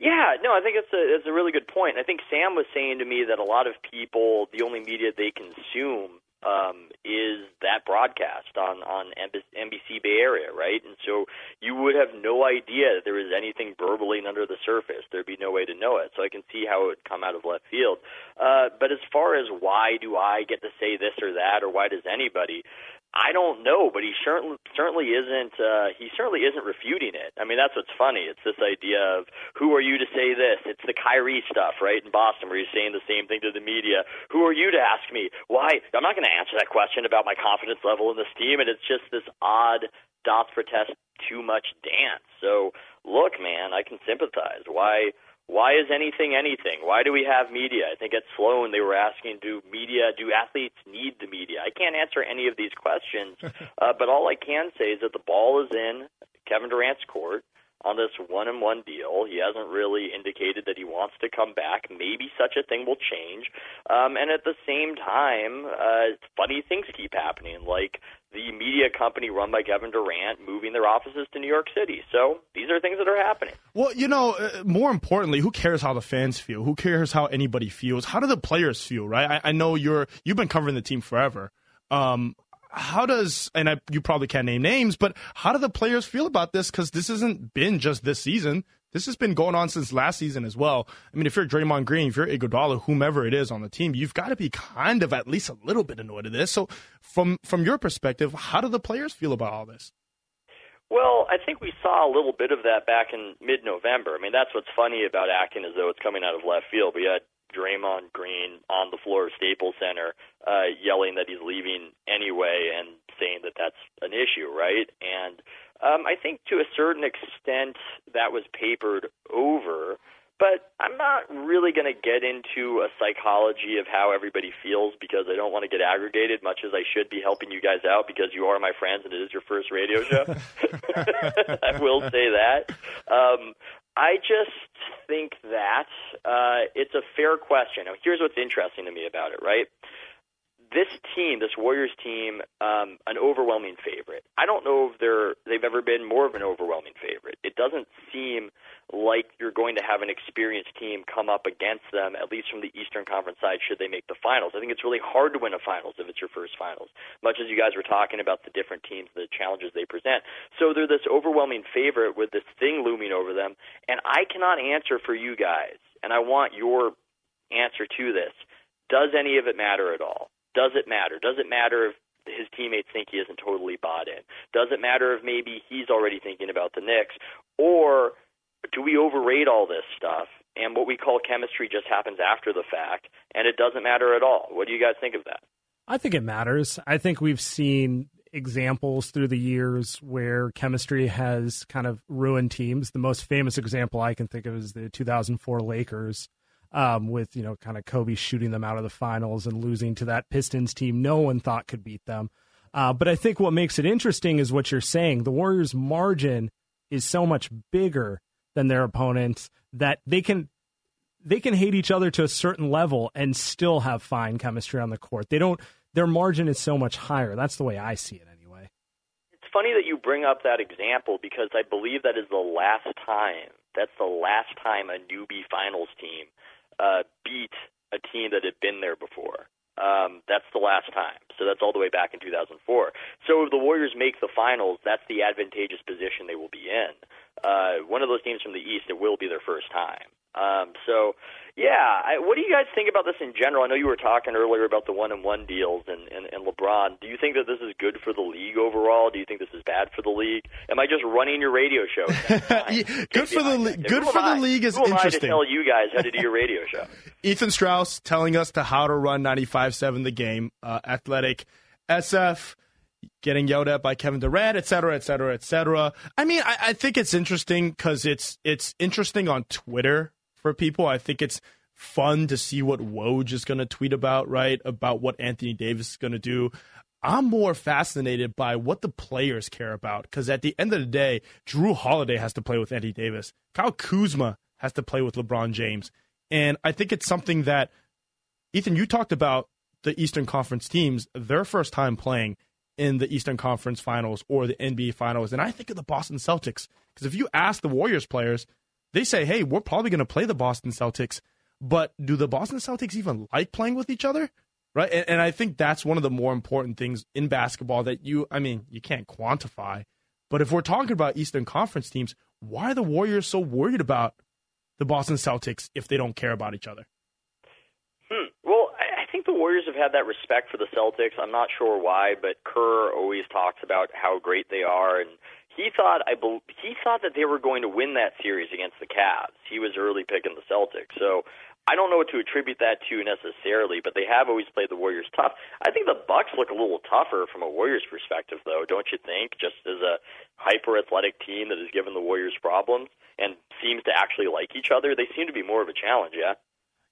Yeah, no, I think it's a it's a really good point. I think Sam was saying to me that a lot of people, the only media they consume um, is that broadcast on on NBC Bay Area, right? And so you would have no idea that there was anything burbling under the surface. There'd be no way to know it. So I can see how it would come out of left field. Uh, but as far as why do I get to say this or that, or why does anybody? I don't know, but he certainly certainly isn't. Uh, he certainly isn't refuting it. I mean, that's what's funny. It's this idea of who are you to say this? It's the Kyrie stuff, right? In Boston, where he's saying the same thing to the media. Who are you to ask me why? I'm not going to answer that question about my confidence level in this team. And it's just this odd dots protest too much dance. So look, man, I can sympathize. Why? Why is anything anything? Why do we have media? I think at Sloan they were asking, do media, do athletes need the media? I can't answer any of these questions, (laughs) uh, but all I can say is that the ball is in Kevin Durant's court on this one and one deal. He hasn't really indicated that he wants to come back. Maybe such a thing will change. Um, and at the same time, uh, funny things keep happening, like the media company run by Kevin Durant moving their offices to New York City. So these are things that are happening. Well, you know, uh, more importantly, who cares how the fans feel? Who cares how anybody feels? How do the players feel? Right? I, I know you're you've been covering the team forever. Um, how does and I, you probably can't name names, but how do the players feel about this? Because this hasn't been just this season. This has been going on since last season as well. I mean, if you're Draymond Green, if you're Iguodala, whomever it is on the team, you've got to be kind of at least a little bit annoyed at this. So, from from your perspective, how do the players feel about all this? Well, I think we saw a little bit of that back in mid-November. I mean, that's what's funny about acting as though it's coming out of left field. We had Draymond Green on the floor of Staples Center uh, yelling that he's leaving anyway and saying that that's an issue, right? And um, I think to a certain extent that was papered over. But I'm not really going to get into a psychology of how everybody feels because I don't want to get aggregated, much as I should be helping you guys out because you are my friends and it is your first radio show. (laughs) (laughs) I will say that. Um, I just think that uh, it's a fair question. Now, here's what's interesting to me about it, right? This team, this Warriors team, um, an overwhelming favorite. I don't know if they're they've ever been more of an overwhelming favorite. It doesn't seem like you're going to have an experienced team come up against them, at least from the Eastern Conference side, should they make the finals. I think it's really hard to win a finals if it's your first finals, much as you guys were talking about the different teams, the challenges they present. So they're this overwhelming favorite with this thing looming over them, and I cannot answer for you guys, and I want your answer to this. Does any of it matter at all? Does it matter? Does it matter if his teammates think he isn't totally bought in? Does it matter if maybe he's already thinking about the Knicks? Or do we overrate all this stuff and what we call chemistry just happens after the fact and it doesn't matter at all? What do you guys think of that? I think it matters. I think we've seen examples through the years where chemistry has kind of ruined teams. The most famous example I can think of is the 2004 Lakers um, with you know kind of Kobe shooting them out of the finals and losing to that Pistons team no one thought could beat them. Uh, but I think what makes it interesting is what you're saying. The Warriors' margin is so much bigger than their opponents that they can they can hate each other to a certain level and still have fine chemistry on the court. They don't. Their margin is so much higher. That's the way I see it, anyway. It's funny that you bring up that example because I believe that is the last time. That's the last time a newbie finals team uh, beat a team that had been there before. Um, that's the last time. So that's all the way back in 2004. So if the Warriors make the finals, that's the advantageous position they will be in. Uh, one of those teams from the East, it will be their first time. Um, so, yeah, I, what do you guys think about this in general? I know you were talking earlier about the one and one deals and, and, and LeBron. Do you think that this is good for the league overall? Do you think this is bad for the league? Am I just running your radio show? (laughs) good for the le- good for the league is Who am interesting. I to tell you guys how to do your radio show? (laughs) Ethan Strauss telling us to how to run 95.7 the game. Uh, athletic SF getting yelled at by Kevin Durant, et cetera, et cetera, et cetera. I mean, I, I think it's interesting because it's it's interesting on Twitter for people. I think it's fun to see what Woj is going to tweet about, right? About what Anthony Davis is going to do. I'm more fascinated by what the players care about because at the end of the day, Jrue Holiday has to play with Anthony Davis. Kyle Kuzma has to play with LeBron James. And I think it's something that, Ethan, you talked about the Eastern Conference teams, their first time playing in the Eastern Conference Finals or the NBA Finals. And I think of the Boston Celtics because if you ask the Warriors players, they say, hey, we're probably going to play the Boston Celtics. But do the Boston Celtics even like playing with each other? Right. And, and I think that's one of the more important things in basketball that you, I mean, you can't quantify. But if we're talking about Eastern Conference teams, why are the Warriors so worried about the Boston Celtics if they don't care about each other? Hmm. Well, I I think the Warriors have had that respect for the Celtics. I'm not sure why, but Kerr always talks about how great they are, and he thought I be, he thought that they were going to win that series against the Cavs. He was early picking the Celtics, so I don't know what to attribute that to necessarily, but they have always played the Warriors tough. I think the Bucks look a little tougher from a Warriors perspective, though, don't you think? Just as a hyper athletic team that has given the Warriors problems and seems to actually like each other, they seem to be more of a challenge. Yeah.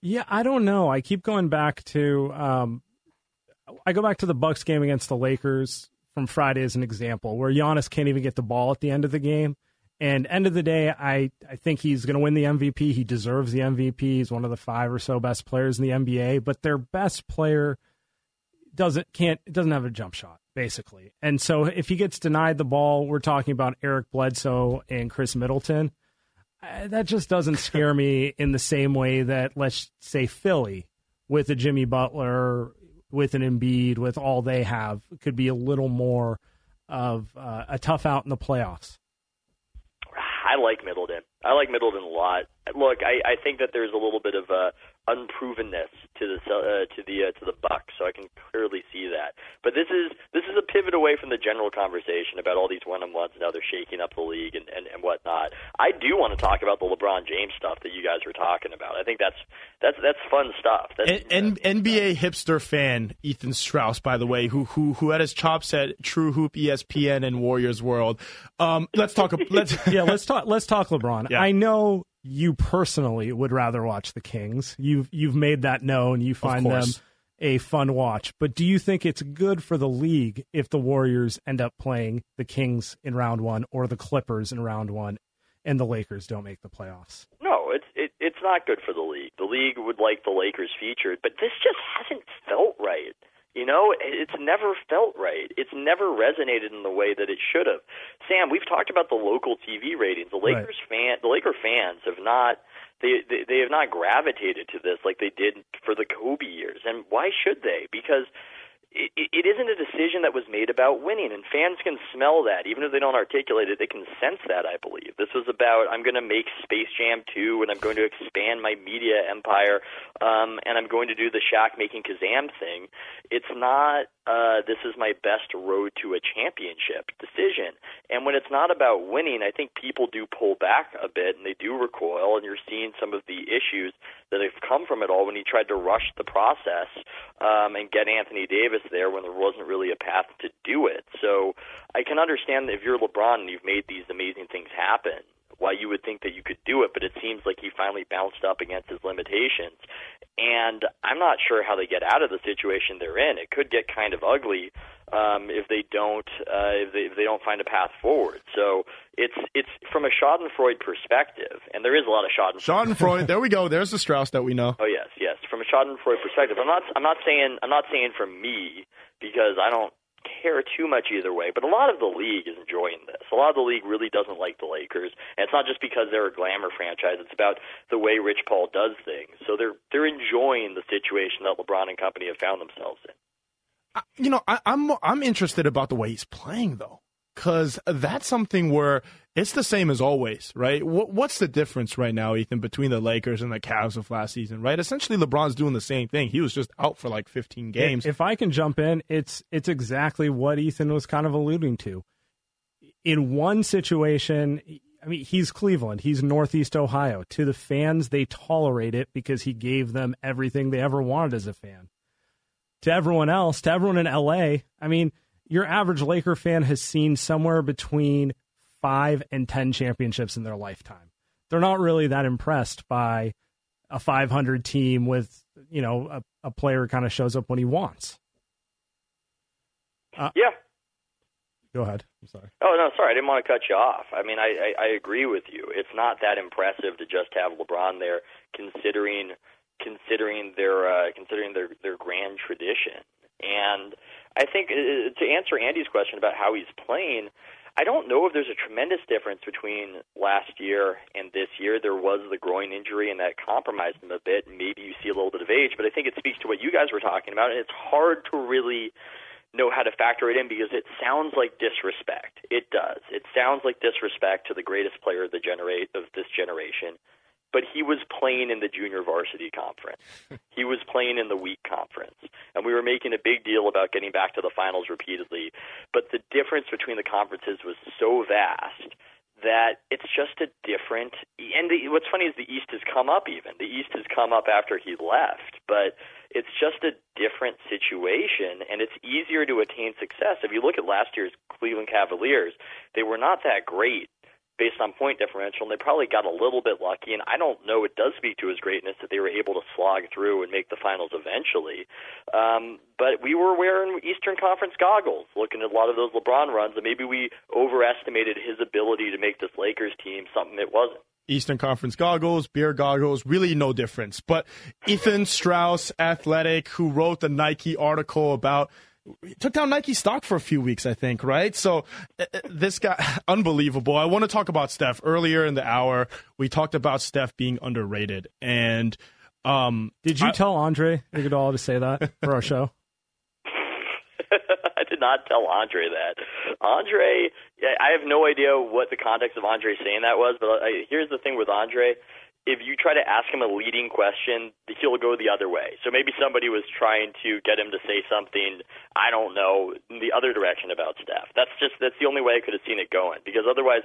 Yeah, I don't know. I keep going back to um, I go back to the Bucks game against the Lakers from Friday as an example, where Giannis can't even get the ball at the end of the game. And end of the day, I, I think he's going to win the MVP. He deserves the MVP. He's one of the five or so best players in the NBA. But their best player doesn't can't doesn't have a jump shot basically. And so if he gets denied the ball, we're talking about Eric Bledsoe and Khris Middleton. That just doesn't scare me in the same way that let's say Philly with a Jimmy Butler, with an Embiid, with all they have could be a little more of uh, a tough out in the playoffs. I like Middleton. I like Middleton a lot. Look, I, I think that there's a little bit of uh, unprovenness to the uh, to the uh, to the Bucks, so I can clearly see that. But this is this is a pivot away from the general conversation about all these one-on-ones and how they're shaking up the league and, and, and whatnot. I do want to talk about the LeBron James stuff that you guys were talking about. I think that's that's that's fun stuff. That's, N- NBA hipster fan Ethan Strauss, by the way, who who who had his chops at TrueHoop, ESPN, and Warriors World. Um, let's talk. Let's (laughs) yeah, let's talk. Let's talk LeBron. Yeah. I know you personally would rather watch the Kings. You've you've made that known. You find them a fun watch. But do you think it's good for the league if the Warriors end up playing the Kings in round one or the Clippers in round one, and the Lakers don't make the playoffs? No, it's it, it's not good for the league. The league would like the Lakers featured, but this just hasn't felt right. You know, it's never felt right. It's never resonated in the way that it should have. Sam, we've talked about the local TV ratings. The Lakers right. fan, the Laker fans have not they, they they have not gravitated to this like they did for the Kobe years. And why should they? Because it, it isn't a decision that was made about winning, and fans can smell that. Even if they don't articulate it, they can sense that, I believe. This was about, I'm going to make Space Jam 2, and I'm going to expand my media empire, um, and I'm going to do the Shaq making Kazam thing. It's not, uh, this is my best road to a championship decision. And when it's not about winning, I think people do pull back a bit, and they do recoil, and you're seeing some of the issues that have come from it all when he tried to rush the process um, and get Anthony Davis there when there wasn't really a path to do it. So I can understand that if you're LeBron and you've made these amazing things happen, why you would think that you could do it, but it seems like he finally bounced up against his limitations. And I'm not sure how they get out of the situation they're in. It could get kind of ugly um, if they don't uh, if, they, if they don't find a path forward. So it's it's from a Schadenfreude perspective, and there is a lot of Schadenfreude. Schadenfreude. there we go. There's the Strauss that we know. Oh yes, yes. From a Schadenfreude perspective, I'm not I'm not saying I'm not saying from me because I don't care too much either way. But a lot of the league is enjoying this. A lot of the league really doesn't like the Lakers, and it's not just because they're a glamour franchise. It's about the way Rich Paul does things. So they're they're enjoying the situation that LeBron and company have found themselves in. You know, I, I'm I'm interested about the way he's playing though, because that's something where it's the same as always, right? What's the difference right now, Ethan, between the Lakers and the Cavs of last season, right? Essentially, LeBron's doing the same thing. He was just out for like 15 games. If I can jump in, it's it's exactly what Ethan was kind of alluding to. In one situation, I mean, he's Cleveland, he's Northeast Ohio. To the fans, they tolerate it because he gave them everything they ever wanted as a fan. To everyone else, to everyone in LA, I mean, your average Laker fan has seen somewhere between five and 10 championships in their lifetime. They're not really that impressed by a 500 team with, you know, a, a player kind of shows up when he wants. Uh, yeah. Go ahead. I'm sorry. Oh no, sorry. I didn't want to cut you off. I mean, I, I, I agree with you. It's not that impressive to just have LeBron there, considering considering their uh, considering their their grand tradition. And I think uh, to answer Andy's question about how he's playing, I don't know if there's a tremendous difference between last year and this year. There was the groin injury, and that compromised him a bit. Maybe you see a little bit of age, but I think it speaks to what you guys were talking about, and it's hard to really know how to factor it in because it sounds like disrespect. It does. It sounds like disrespect to the greatest player of the generate of this generation but he was playing in the junior varsity conference. he was playing in the week conference. And we were making a big deal about getting back to the finals repeatedly. But the difference between the conferences was so vast that it's just a different and the, what's funny is the east has come up even the east has come up after he left but it's just a different situation and it's easier to attain success if you look at last year's cleveland cavaliers they were not that great based on point differential, and they probably got a little bit lucky. And I don't know, it does speak to his greatness that they were able to slog through and make the finals eventually. Um, but we were wearing Eastern Conference goggles, looking at a lot of those LeBron runs, and maybe we overestimated his ability to make this Lakers team something it wasn't. Eastern Conference goggles, beer goggles, really no difference. But Ethan Strauss, athletic, who wrote the Nike article about took down Nike stock for a few weeks, I think, right? So uh, uh, this guy, (laughs) unbelievable. I want to talk about Steph. Earlier in the hour, we talked about Steph being underrated. And um, did you I, tell Andre Iguodala to say that for our show? (laughs) (laughs) I did not tell Andre that. Andre, I have no idea what the context of Andre saying that was, but here's the thing with Andre if you try to ask him a leading question, he'll go the other way. So maybe somebody was trying to get him to say something I don't know in the other direction about Steph. That's just that's the only way I could have seen it going because otherwise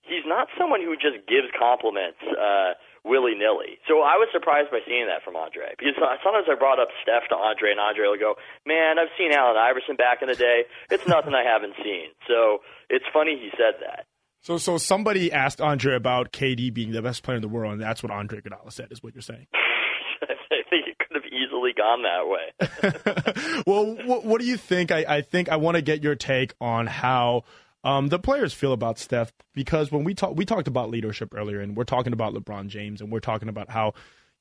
he's not someone who just gives compliments uh willy nilly. So I was surprised by seeing that from Andre because sometimes I brought up Steph to Andre and Andre will go, "Man, I've seen Allen Iverson back in the day. It's nothing I haven't seen." So it's funny he said that. So, so somebody asked Andre about KD being the best player in the world, and that's what Andre Iguodala said. Is what you're saying? (laughs) I think it could have easily gone that way. (laughs) well, what, what, do you think? I, I think I want to get your take on how um, the players feel about Steph because when we talk, we talked about leadership earlier, and we're talking about LeBron James, and we're talking about how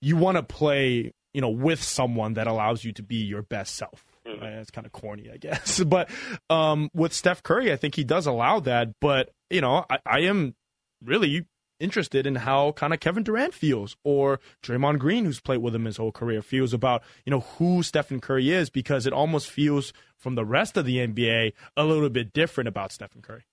you want to play, you know, with someone that allows you to be your best self, mm-hmm. It's kind of corny, I guess. (laughs) But um, with Steph Curry, I think he does allow that. But you know, I, I am really interested in how kind of Kevin Durant feels or Draymond Green, who's played with him his whole career, feels about, you know, who Stephen Curry is because it almost feels from the rest of the NBA a little bit different about Stephen Curry.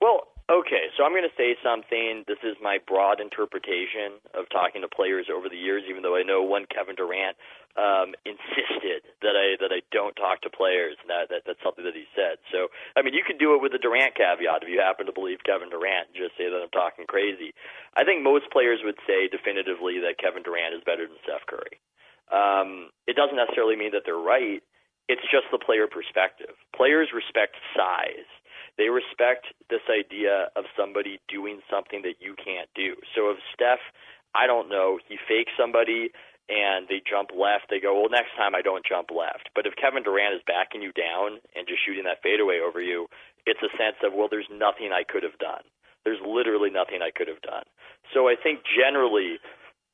Well, Okay, so I'm going to say something. This is my broad interpretation of talking to players over the years. Even though I know one Kevin Durant um, (laughs) insisted that I that I don't talk to players, and that, that that's something that he said. So I mean, you can do it with a Durant caveat if you happen to believe Kevin Durant. Just say that I'm talking crazy. I think most players would say definitively that Kevin Durant is better than Steph Curry. Um, it doesn't necessarily mean that they're right. It's just the player perspective. Players respect size they respect this idea of somebody doing something that you can't do. So if Steph, I don't know, he fakes somebody and they jump left, they go, well, next time I don't jump left. But if Kevin Durant is backing you down and just shooting that fadeaway over you, it's a sense of, well, there's nothing I could have done. There's literally nothing I could have done. So I think generally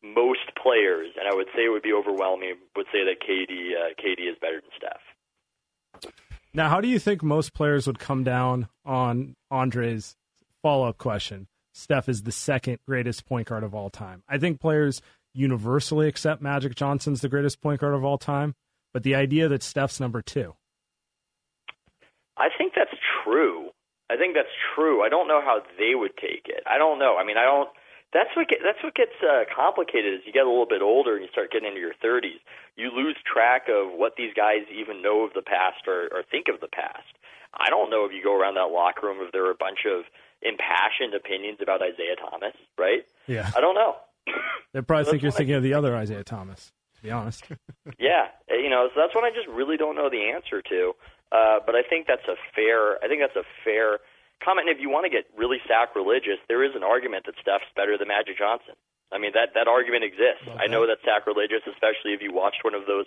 most players, and I would say it would be overwhelming, would say that KD uh, KD is better than Steph. Now, how do you think most players would come down on Andre's follow up question? Steph is the second greatest point guard of all time. I think players universally accept Magic Johnson's the greatest point guard of all time, but the idea that Steph's number two. I think that's true. I think that's true. I don't know how they would take it. I don't know. I mean, I don't that's what get, that's what gets uh, complicated as you get a little bit older and you start getting into your 30s. You lose track of what these guys even know of the past or, or think of the past. I don't know if you go around that locker room if there are a bunch of impassioned opinions about Isaiah Thomas, right? Yeah. I don't know. They probably so think you're thinking I, of the other Isaiah Thomas. To be honest. (laughs) yeah, you know, so that's what I just really don't know the answer to. Uh, but I think that's a fair. I think that's a fair comment. If you want to get really sacrilegious, there is an argument that Steph's better than Magic Johnson. I mean that that argument exists. Okay. I know that's sacrilegious, especially if you watched one of those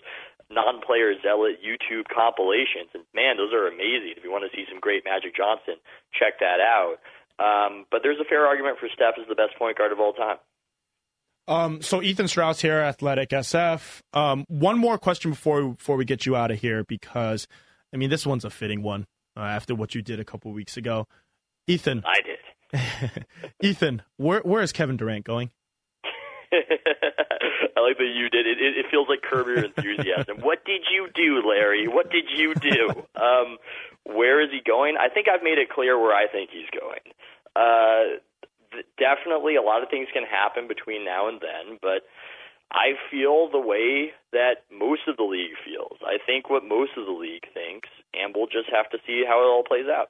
non-player zealot YouTube compilations. And man, those are amazing. If you want to see some great Magic Johnson, check that out. Um, but there's a fair argument for Steph as the best point guard of all time. Um, so Ethan Strauss here, Athletic SF. Um, one more question before before we get you out of here, because I mean this one's a fitting one uh, after what you did a couple weeks ago. Ethan. I did. (laughs) Ethan, where where is Kevin Durant going? (laughs) I like that you did it. It, it feels like curb your enthusiasm. what did you do, Larry? What did you do? Um, where is he going? I think I've made it clear where I think he's going. Uh, th- definitely, a lot of things can happen between now and then, but I feel the way that most of the league feels. I think what most of the league thinks, and we'll just have to see how it all plays out.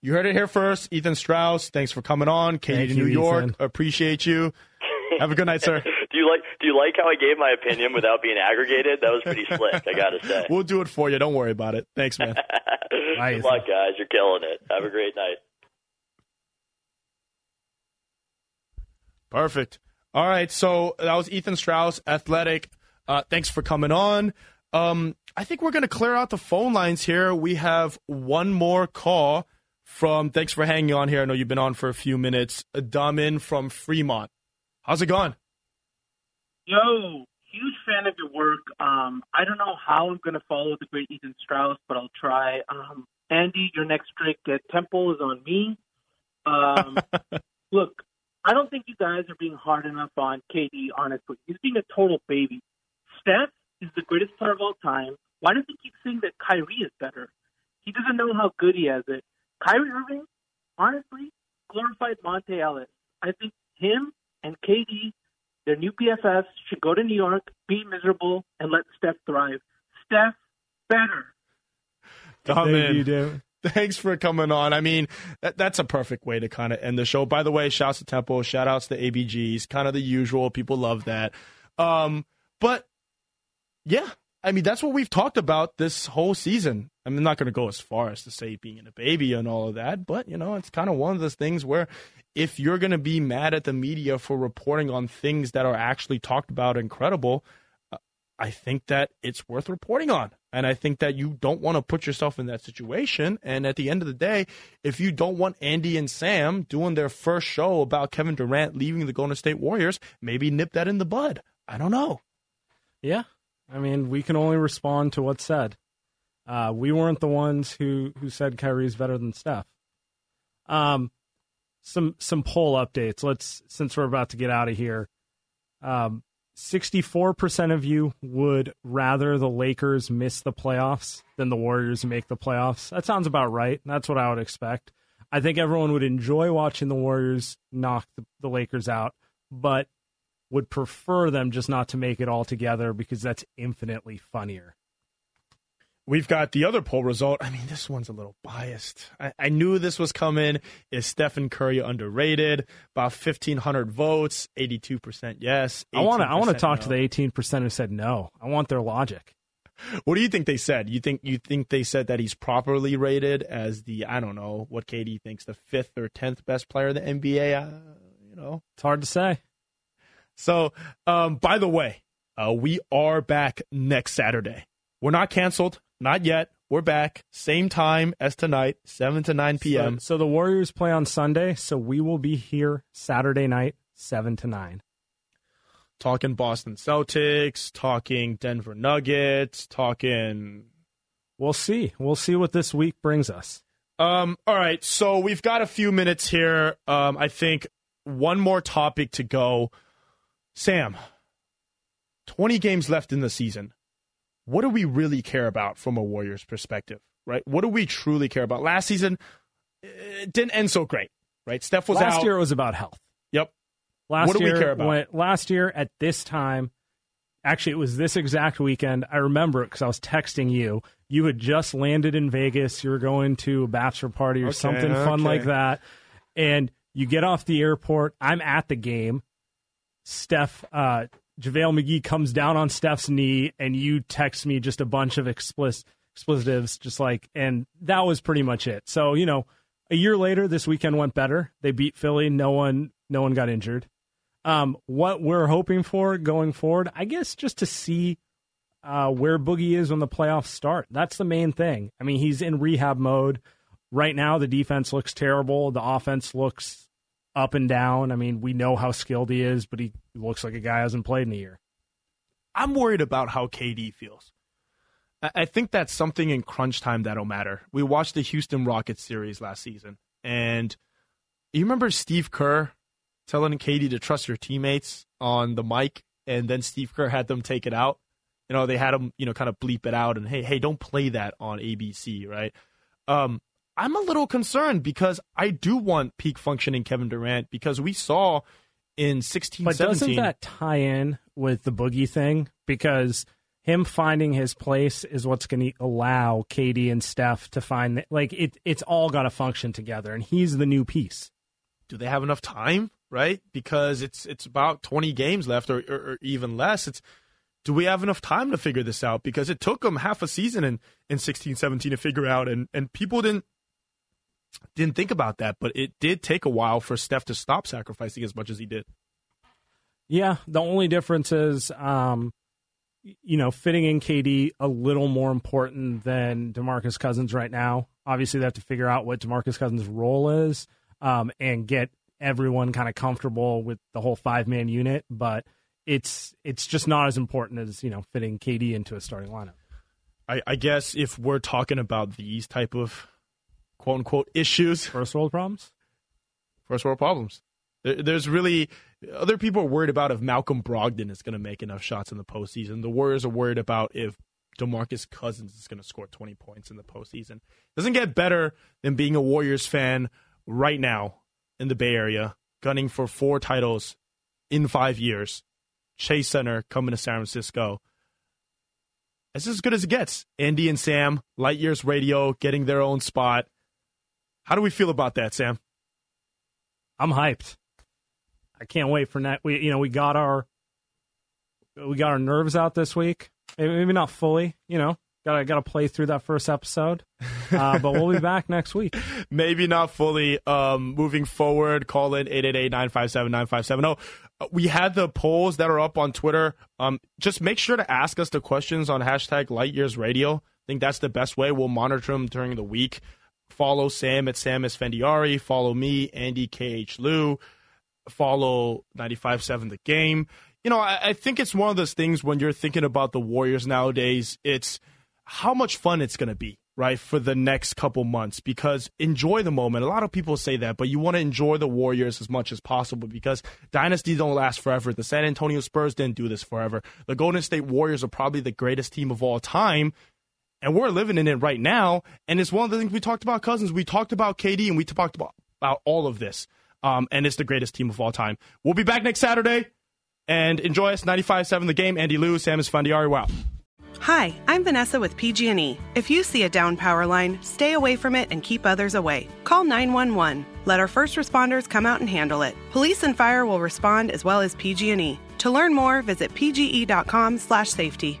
You heard it here first. Ethan Strauss, thanks for coming on. KD to New York, Ethan. appreciate you. Have a good night, sir. (laughs) do you like Do you like how I gave my opinion without being aggregated? That was pretty slick, I gotta say. We'll do it for you. Don't worry about it. Thanks, man. Bye, (laughs) good luck, guys. You're killing it. Have a great night. Perfect. All right, so that was Ethan Strauss, athletic. Uh, thanks for coming on. Um, I think we're going to clear out the phone lines here. We have one more call from thanks for hanging on here. I know you've been on for a few minutes. Damin from Fremont. How's it going? Yo, huge fan of your work. Um, I don't know how I'm going to follow the great Ethan Strauss, but I'll try. Um, Andy, your next trick at Temple is on me. Um, (laughs) look, I don't think you guys are being hard enough on KD, honestly. He's being a total baby. Steph is the greatest player of all time. Why does he keep saying that Kyrie is better? He doesn't know how good he has it. Kyrie Irving, honestly, glorified Monta Ellis. I think him and KD, their new BFFs, should go to New York, be miserable, and let Steph thrive. Steph, better. Come in. You do. Thanks for coming on. I mean, that, that's a perfect way to kind of end the show. By the way, shouts to Temple, shout outs to ABGs, kind of the usual. People love that. Um, but yeah, I mean, that's what we've talked about this whole season. I'm not going to go as far as to say being a baby and all of that, but you know, it's kind of one of those things where if you're going to be mad at the media for reporting on things that are actually talked about incredible, uh, I think that it's worth reporting on. And I think that you don't want to put yourself in that situation. And at the end of the day, if you don't want Andy and Sam doing their first show about Kevin Durant leaving the Golden State Warriors, maybe nip that in the bud. I don't know. Yeah, I mean, we can only respond to what's said. Uh, we weren't the ones who who said Kyrie's better than Steph. Um, some some poll updates. Let's since we're about to get out of here. Um, 64% of you would rather the Lakers miss the playoffs than the Warriors make the playoffs. That sounds about right. That's what I would expect. I think everyone would enjoy watching the Warriors knock the, the Lakers out, but would prefer them just not to make it all together because that's infinitely funnier. We've got the other poll result. I mean, this one's a little biased. I, I knew this was coming. Is Stephen Curry underrated? About fifteen hundred votes, eighty-two percent yes. I want to. I want to talk no. to the eighteen percent who said no. I want their logic. What do you think they said? You think you think they said that he's properly rated as the I don't know what KD thinks the fifth or tenth best player in the NBA? Uh, you know, It's hard to say. So, um, by the way, uh, we are back next Saturday. We're not canceled, not yet. We're back, same time as tonight, seven to nine p.m. So, so the Warriors play on Sunday, so we will be here Saturday night, seven to nine. talking Boston Celtics, talking Denver Nuggets, talking. We'll see. We'll see what this week brings us. Um, all right, so we've got a few minutes here. Um, I think one more topic to go. Sam, 20 games left in the season. What do we really care about from a Warriors perspective, right? What do we truly care about? Last season, it didn't end so great, right? Steph was last out. year it was about health. Yep. Last What do we year, care about? when- last year at this time, actually, it was this exact weekend. I remember it because I was texting you. You had just landed in Vegas. You were going to a bachelor party or Okay, something fun okay. like that, and you get off the airport. I'm at the game. Steph, uh, JaVale McGee comes down on Steph's knee, and you text me just a bunch of explicit explicitives, just like, and that was pretty much it. So you know, a year later, this weekend went better. They beat Philly. No one, no one got injured. Um, what we're hoping for going forward, I guess, just to see uh, where Boogie is when the playoffs start. That's the main thing. I mean, he's in rehab mode right now. The defense looks terrible. The offense looks up and down. I mean, we know how skilled he is, but he looks like a guy hasn't played in a year. I'm worried about how KD feels. I think that's something in crunch time that'll matter. We watched the Houston Rockets series last season, and you remember Steve Kerr telling KD to trust your teammates on the mic, and then Steve Kerr had them take it out. You know, they had him, you know, kind of bleep it out and hey, hey, don't play that on ABC, right? Um, I'm a little concerned because I do want peak functioning Kevin Durant because we saw in 16, But 17. doesn't that tie in with the Boogie thing? Because him finding his place is what's going to allow KD and Steph to find like it. It's all got to function together, and he's the new piece. do they have enough time right because it's it's about 20 games left or, or, or even less it's do we have enough time to figure this out because it took them half a season in in 16 17 to figure out and and people didn't didn't think about that but it did take a while for Steph to stop sacrificing as much as he did Yeah, the only difference is, um, you know, fitting in KD a little more important than DeMarcus Cousins right now. Obviously, they have to figure out what DeMarcus Cousins' role is um, and get everyone kind of comfortable with the whole five man unit. But it's it's just not as important as you know fitting KD into a starting lineup. I, I guess if we're talking about these type of quote unquote issues First world problems. first world problems. There, there's really other people are worried about if Malcolm Brogdon is going to make enough shots in the postseason. The Warriors are worried about if DeMarcus Cousins is going to score 20 points in the postseason. Doesn't get better than being a Warriors fan right now in the Bay Area, gunning for four titles in five years. Chase Center coming to San Francisco. It's as good as it gets. Andy and Sam, Light Years Radio, getting their own spot. How do we feel about that, Sam? I'm hyped. I can't wait for that. We you know we got our we got our nerves out this week. Maybe not fully, you know. Got to got to play through that first episode, uh, (laughs) but we'll be back next week. maybe not fully um, moving forward call in 888-957-9570 Uh, we had the polls that are up on twitter um, just make sure to ask us the questions on hashtag light years radio i think that's the best way we'll monitor them during the week follow sam at sam Esfandiari. follow me andy kh lou follow 95.7 the game you know, I, I think it's one of those things when you're thinking about the Warriors nowadays, it's how much fun it's going to be, right, for the next couple months because enjoy the moment. A lot of people say that, but you want to enjoy the Warriors as much as possible because dynasties don't last forever. The San Antonio Spurs didn't do this forever. The Golden State Warriors are probably the greatest team of all time. And we're living in it right now. And it's one of the things we talked about, Cousins. We talked about KD and we talked about, about all of this. Um, and it's the greatest team of all time. We'll be back next Saturday and enjoy us 95.7 the game. Andy Liu, Sam Esfandiari. Wow. Hi, I'm Vanessa with PG&E. If you see a down power line, stay away from it and keep others away. Call 911. Let our first responders come out and handle it. Police and fire will respond as well as PG&E. To learn more, visit pge.com/safety.